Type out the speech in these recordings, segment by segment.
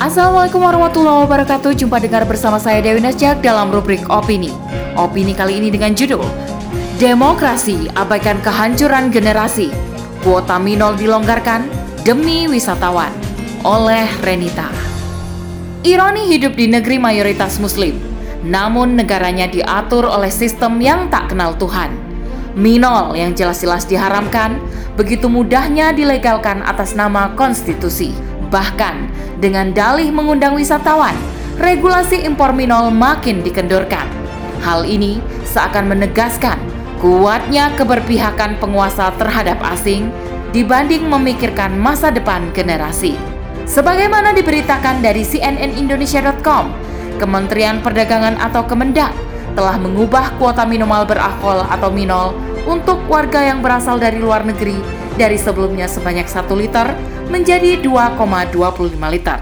Assalamualaikum warahmatullahi wabarakatuh. Jumpa dengar bersama saya Dewi Nasjak dalam rubrik Opini. Opini kali ini dengan judul Demokrasi abaikan kehancuran generasi. Kuota minol dilonggarkan demi wisatawan. Oleh Renita. Ironi hidup di negeri mayoritas muslim Namun negaranya diatur oleh sistem yang tak kenal Tuhan. Minol yang jelas-jelas diharamkan Begitu mudahnya dilegalkan atas nama konstitusi Bahkan dengan dalih mengundang wisatawan, regulasi impor minol makin dikendurkan. Hal ini seakan menegaskan kuatnya keberpihakan penguasa terhadap asing dibanding memikirkan masa depan generasi. Sebagaimana diberitakan dari cnnindonesia.com, Kementerian Perdagangan atau Kemendak telah mengubah kuota minimal beralkohol atau minol untuk warga yang berasal dari luar negeri dari sebelumnya sebanyak 1 liter menjadi 2,25 liter.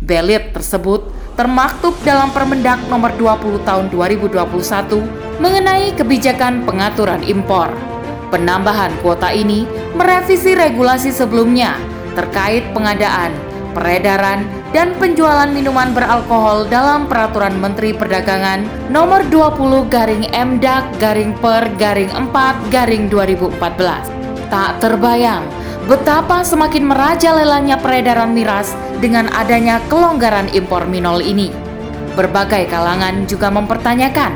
Belit tersebut termaktub dalam Permendak nomor 20 tahun 2021 mengenai kebijakan pengaturan impor. Penambahan kuota ini merevisi regulasi sebelumnya terkait pengadaan, peredaran, dan penjualan minuman beralkohol dalam Peraturan Menteri Perdagangan Nomor 20 Garing Mdak Garing Per Garing 4 Garing 2014. Tak terbayang betapa semakin merajalelanya peredaran miras dengan adanya kelonggaran impor minol ini. Berbagai kalangan juga mempertanyakan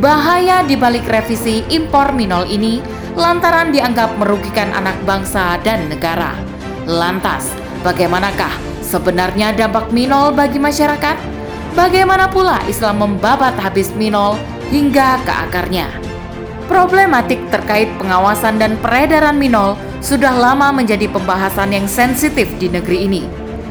bahaya di balik revisi impor minol ini lantaran dianggap merugikan anak bangsa dan negara. Lantas, bagaimanakah sebenarnya dampak minol bagi masyarakat? Bagaimana pula Islam membabat habis minol hingga ke akarnya? Problematik terkait pengawasan dan peredaran minol sudah lama menjadi pembahasan yang sensitif di negeri ini.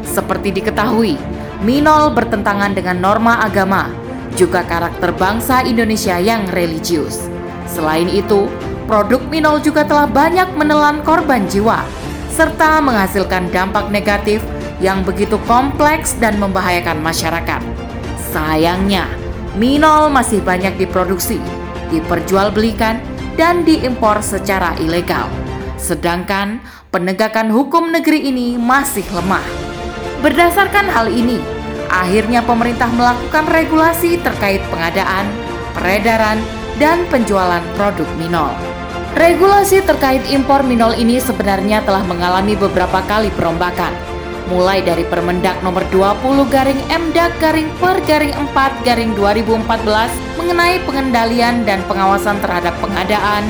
Seperti diketahui, minol bertentangan dengan norma agama, juga karakter bangsa Indonesia yang religius. Selain itu, produk minol juga telah banyak menelan korban jiwa, serta menghasilkan dampak negatif yang begitu kompleks dan membahayakan masyarakat. Sayangnya, minol masih banyak diproduksi, diperjualbelikan, dan diimpor secara ilegal sedangkan penegakan hukum negeri ini masih lemah. Berdasarkan hal ini, akhirnya pemerintah melakukan regulasi terkait pengadaan, peredaran, dan penjualan produk minol. Regulasi terkait impor minol ini sebenarnya telah mengalami beberapa kali perombakan, mulai dari Permendak nomor 20 garing Mdak garing per garing 4 garing 2014 mengenai pengendalian dan pengawasan terhadap pengadaan,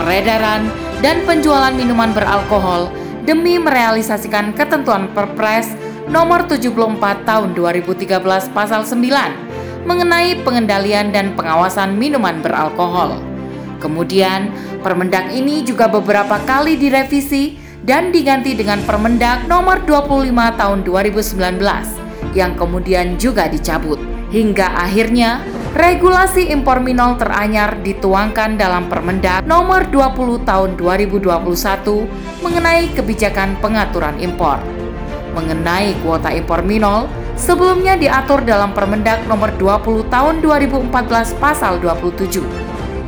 peredaran, dan penjualan minuman beralkohol demi merealisasikan ketentuan Perpres nomor 74 tahun 2013 pasal 9 mengenai pengendalian dan pengawasan minuman beralkohol. Kemudian, Permendak ini juga beberapa kali direvisi dan diganti dengan Permendak nomor 25 tahun 2019 yang kemudian juga dicabut. Hingga akhirnya Regulasi impor minol teranyar dituangkan dalam Permendak nomor 20 tahun 2021 mengenai kebijakan pengaturan impor. Mengenai kuota impor minol, sebelumnya diatur dalam Permendak nomor 20 tahun 2014 pasal 27,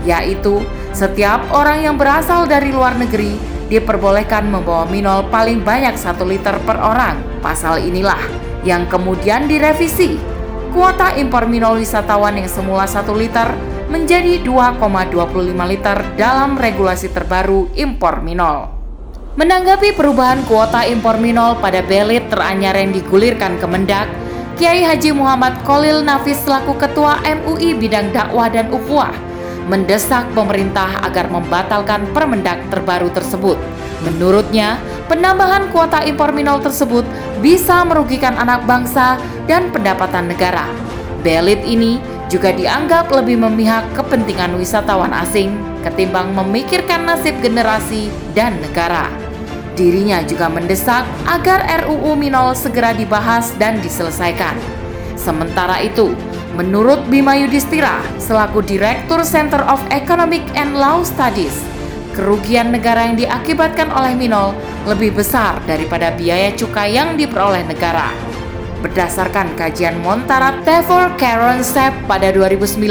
yaitu setiap orang yang berasal dari luar negeri diperbolehkan membawa minol paling banyak 1 liter per orang. Pasal inilah yang kemudian direvisi kuota impor minol wisatawan yang semula 1 liter menjadi 2,25 liter dalam regulasi terbaru impor minol. Menanggapi perubahan kuota impor minol pada belit teranyar yang digulirkan Kemendak, Kiai Haji Muhammad Kolil Nafis selaku Ketua MUI Bidang Dakwah dan Ukhuwah mendesak pemerintah agar membatalkan permendak terbaru tersebut. Menurutnya, penambahan kuota impor minol tersebut bisa merugikan anak bangsa dan pendapatan negara. Belit ini juga dianggap lebih memihak kepentingan wisatawan asing ketimbang memikirkan nasib generasi dan negara. Dirinya juga mendesak agar RUU Minol segera dibahas dan diselesaikan. Sementara itu, Menurut Bima Yudhistira, selaku Direktur Center of Economic and Law Studies, kerugian negara yang diakibatkan oleh Minol lebih besar daripada biaya cukai yang diperoleh negara. Berdasarkan kajian Montara Tevor Karen Sepp pada 2009,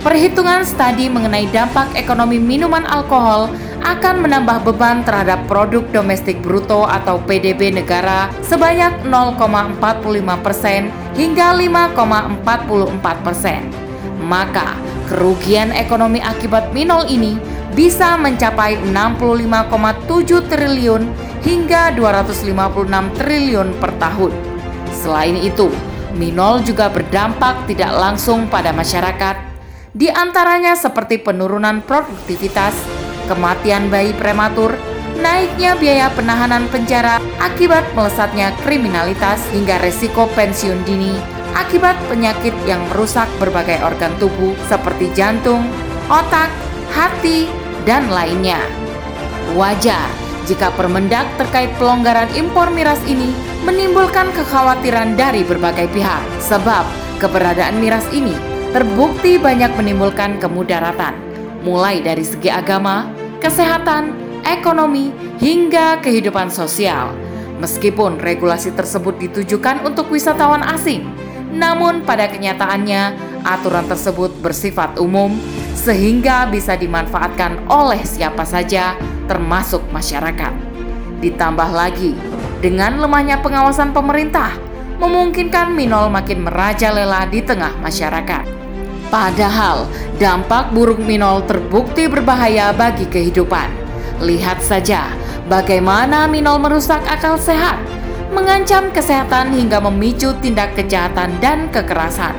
perhitungan studi mengenai dampak ekonomi minuman alkohol akan menambah beban terhadap produk domestik bruto atau PDB negara sebanyak 0,45 persen hingga 5,44 persen. Maka kerugian ekonomi akibat minol ini bisa mencapai 65,7 triliun hingga 256 triliun per tahun. Selain itu, minol juga berdampak tidak langsung pada masyarakat, di antaranya seperti penurunan produktivitas, kematian bayi prematur, naiknya biaya penahanan penjara akibat melesatnya kriminalitas hingga resiko pensiun dini akibat penyakit yang merusak berbagai organ tubuh seperti jantung, otak, hati, dan lainnya. Wajar jika Permendak terkait pelonggaran impor miras ini menimbulkan kekhawatiran dari berbagai pihak sebab keberadaan miras ini terbukti banyak menimbulkan kemudaratan mulai dari segi agama, kesehatan, ekonomi, hingga kehidupan sosial. Meskipun regulasi tersebut ditujukan untuk wisatawan asing, namun pada kenyataannya aturan tersebut bersifat umum sehingga bisa dimanfaatkan oleh siapa saja termasuk masyarakat. Ditambah lagi, dengan lemahnya pengawasan pemerintah, memungkinkan minol makin merajalela di tengah masyarakat. Padahal dampak buruk minol terbukti berbahaya bagi kehidupan. Lihat saja bagaimana minol merusak akal sehat, mengancam kesehatan hingga memicu tindak kejahatan dan kekerasan.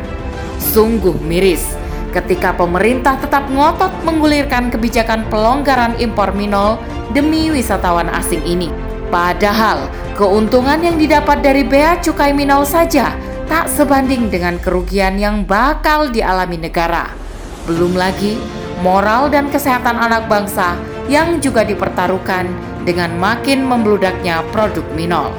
Sungguh miris ketika pemerintah tetap ngotot menggulirkan kebijakan pelonggaran impor minol demi wisatawan asing ini. Padahal keuntungan yang didapat dari bea cukai minol saja tak sebanding dengan kerugian yang bakal dialami negara. Belum lagi moral dan kesehatan anak bangsa yang juga dipertaruhkan dengan makin membludaknya produk minol.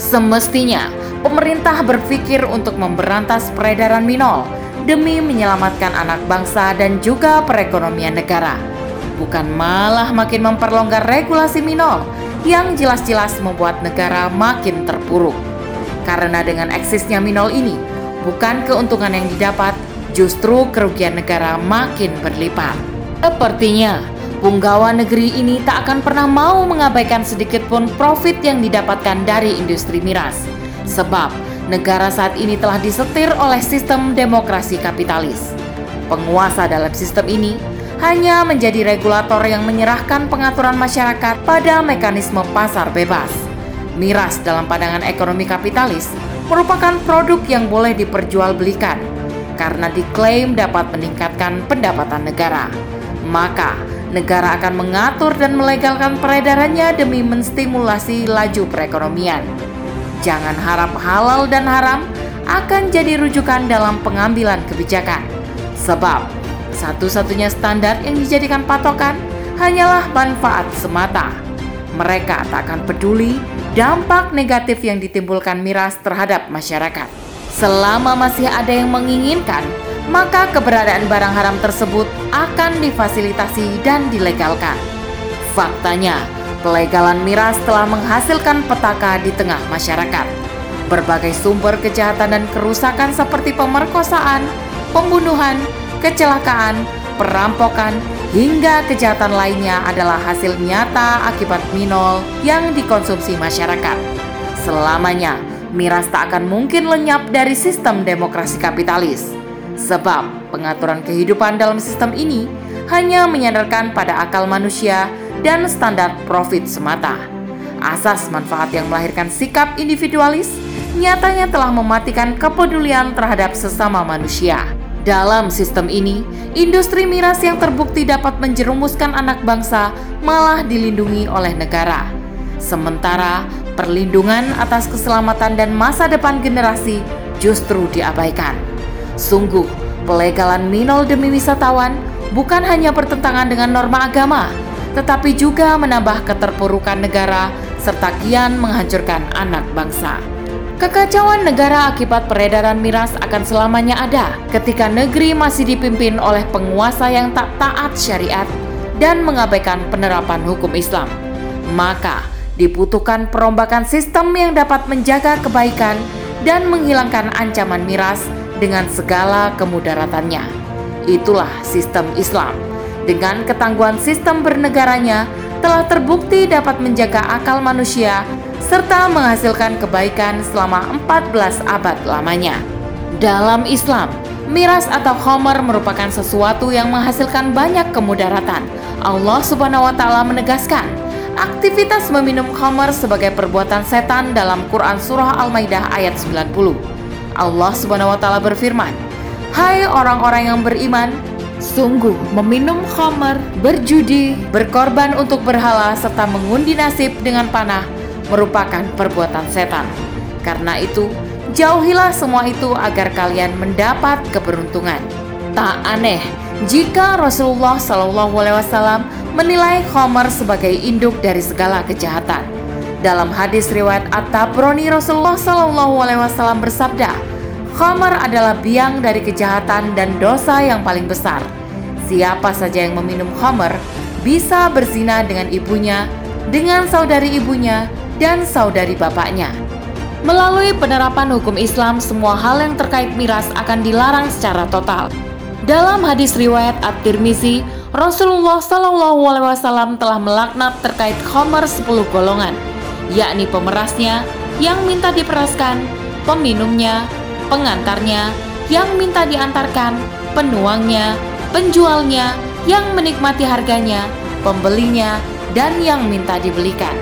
Semestinya, pemerintah berpikir untuk memberantas peredaran minol demi menyelamatkan anak bangsa dan juga perekonomian negara. Bukan malah makin memperlonggar regulasi minol yang jelas-jelas membuat negara makin terpuruk. Karena dengan eksisnya minol ini, bukan keuntungan yang didapat, justru kerugian negara makin berlipat. Sepertinya, punggawa negeri ini tak akan pernah mau mengabaikan sedikit pun profit yang didapatkan dari industri miras. Sebab, negara saat ini telah disetir oleh sistem demokrasi kapitalis. Penguasa dalam sistem ini hanya menjadi regulator yang menyerahkan pengaturan masyarakat pada mekanisme pasar bebas miras dalam pandangan ekonomi kapitalis merupakan produk yang boleh diperjualbelikan karena diklaim dapat meningkatkan pendapatan negara. Maka, negara akan mengatur dan melegalkan peredarannya demi menstimulasi laju perekonomian. Jangan harap halal dan haram akan jadi rujukan dalam pengambilan kebijakan. Sebab, satu-satunya standar yang dijadikan patokan hanyalah manfaat semata. Mereka tak akan peduli dampak negatif yang ditimbulkan miras terhadap masyarakat. Selama masih ada yang menginginkan, maka keberadaan barang haram tersebut akan difasilitasi dan dilegalkan. Faktanya, pelegalan miras telah menghasilkan petaka di tengah masyarakat. Berbagai sumber kejahatan dan kerusakan seperti pemerkosaan, pembunuhan, kecelakaan, perampokan, hingga kejahatan lainnya adalah hasil nyata akibat minol yang dikonsumsi masyarakat. Selamanya, miras tak akan mungkin lenyap dari sistem demokrasi kapitalis. Sebab pengaturan kehidupan dalam sistem ini hanya menyandarkan pada akal manusia dan standar profit semata. Asas manfaat yang melahirkan sikap individualis nyatanya telah mematikan kepedulian terhadap sesama manusia. Dalam sistem ini, industri miras yang terbukti dapat menjerumuskan anak bangsa malah dilindungi oleh negara. Sementara perlindungan atas keselamatan dan masa depan generasi justru diabaikan. Sungguh, pelegalan minol demi wisatawan bukan hanya bertentangan dengan norma agama, tetapi juga menambah keterpurukan negara serta kian menghancurkan anak bangsa. Kekacauan negara akibat peredaran miras akan selamanya ada ketika negeri masih dipimpin oleh penguasa yang tak taat syariat dan mengabaikan penerapan hukum Islam. Maka dibutuhkan perombakan sistem yang dapat menjaga kebaikan dan menghilangkan ancaman miras dengan segala kemudaratannya. Itulah sistem Islam. Dengan ketangguhan sistem bernegaranya, telah terbukti dapat menjaga akal manusia serta menghasilkan kebaikan selama 14 abad lamanya. Dalam Islam, miras atau khomer merupakan sesuatu yang menghasilkan banyak kemudaratan. Allah Subhanahu wa taala menegaskan, aktivitas meminum khomer sebagai perbuatan setan dalam Quran surah Al-Maidah ayat 90. Allah Subhanahu wa taala berfirman, "Hai orang-orang yang beriman, sungguh meminum khomer, berjudi, berkorban untuk berhala serta mengundi nasib dengan panah merupakan perbuatan setan. Karena itu, jauhilah semua itu agar kalian mendapat keberuntungan. Tak aneh jika Rasulullah Shallallahu Alaihi Wasallam menilai Khomer sebagai induk dari segala kejahatan. Dalam hadis riwayat At-Tabrani Rasulullah Shallallahu Alaihi Wasallam bersabda, Khomer adalah biang dari kejahatan dan dosa yang paling besar. Siapa saja yang meminum Khomer bisa berzina dengan ibunya, dengan saudari ibunya, dan saudari bapaknya. Melalui penerapan hukum Islam, semua hal yang terkait miras akan dilarang secara total. Dalam hadis riwayat At-Tirmizi, Rasulullah Shallallahu Alaihi Wasallam telah melaknat terkait khomer 10 golongan, yakni pemerasnya yang minta diperaskan, peminumnya, pengantarnya yang minta diantarkan, penuangnya, penjualnya yang menikmati harganya, pembelinya, dan yang minta dibelikan.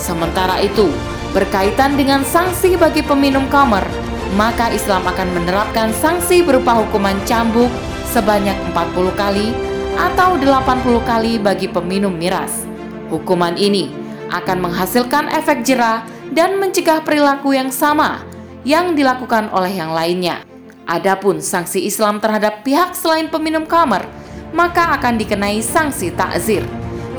Sementara itu, berkaitan dengan sanksi bagi peminum kamar, maka Islam akan menerapkan sanksi berupa hukuman cambuk sebanyak 40 kali atau 80 kali bagi peminum miras. Hukuman ini akan menghasilkan efek jerah dan mencegah perilaku yang sama yang dilakukan oleh yang lainnya. Adapun sanksi Islam terhadap pihak selain peminum kamar, maka akan dikenai sanksi takzir,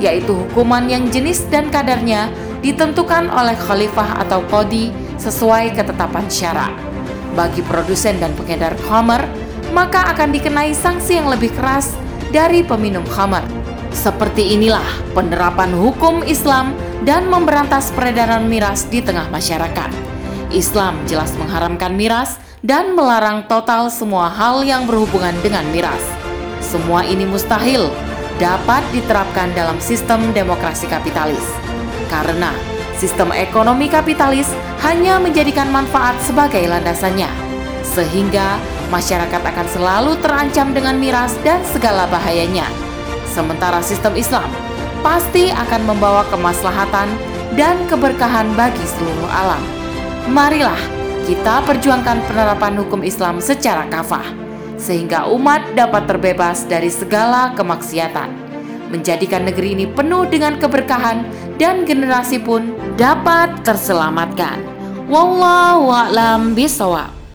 yaitu hukuman yang jenis dan kadarnya ditentukan oleh khalifah atau kodi sesuai ketetapan syara. Bagi produsen dan pengedar khamar, maka akan dikenai sanksi yang lebih keras dari peminum khamar. Seperti inilah penerapan hukum Islam dan memberantas peredaran miras di tengah masyarakat. Islam jelas mengharamkan miras dan melarang total semua hal yang berhubungan dengan miras. Semua ini mustahil dapat diterapkan dalam sistem demokrasi kapitalis karena sistem ekonomi kapitalis hanya menjadikan manfaat sebagai landasannya, sehingga masyarakat akan selalu terancam dengan miras dan segala bahayanya. Sementara sistem Islam pasti akan membawa kemaslahatan dan keberkahan bagi seluruh alam. Marilah kita perjuangkan penerapan hukum Islam secara kafah, sehingga umat dapat terbebas dari segala kemaksiatan menjadikan negeri ini penuh dengan keberkahan dan generasi pun dapat terselamatkan. Wallahu a'lam.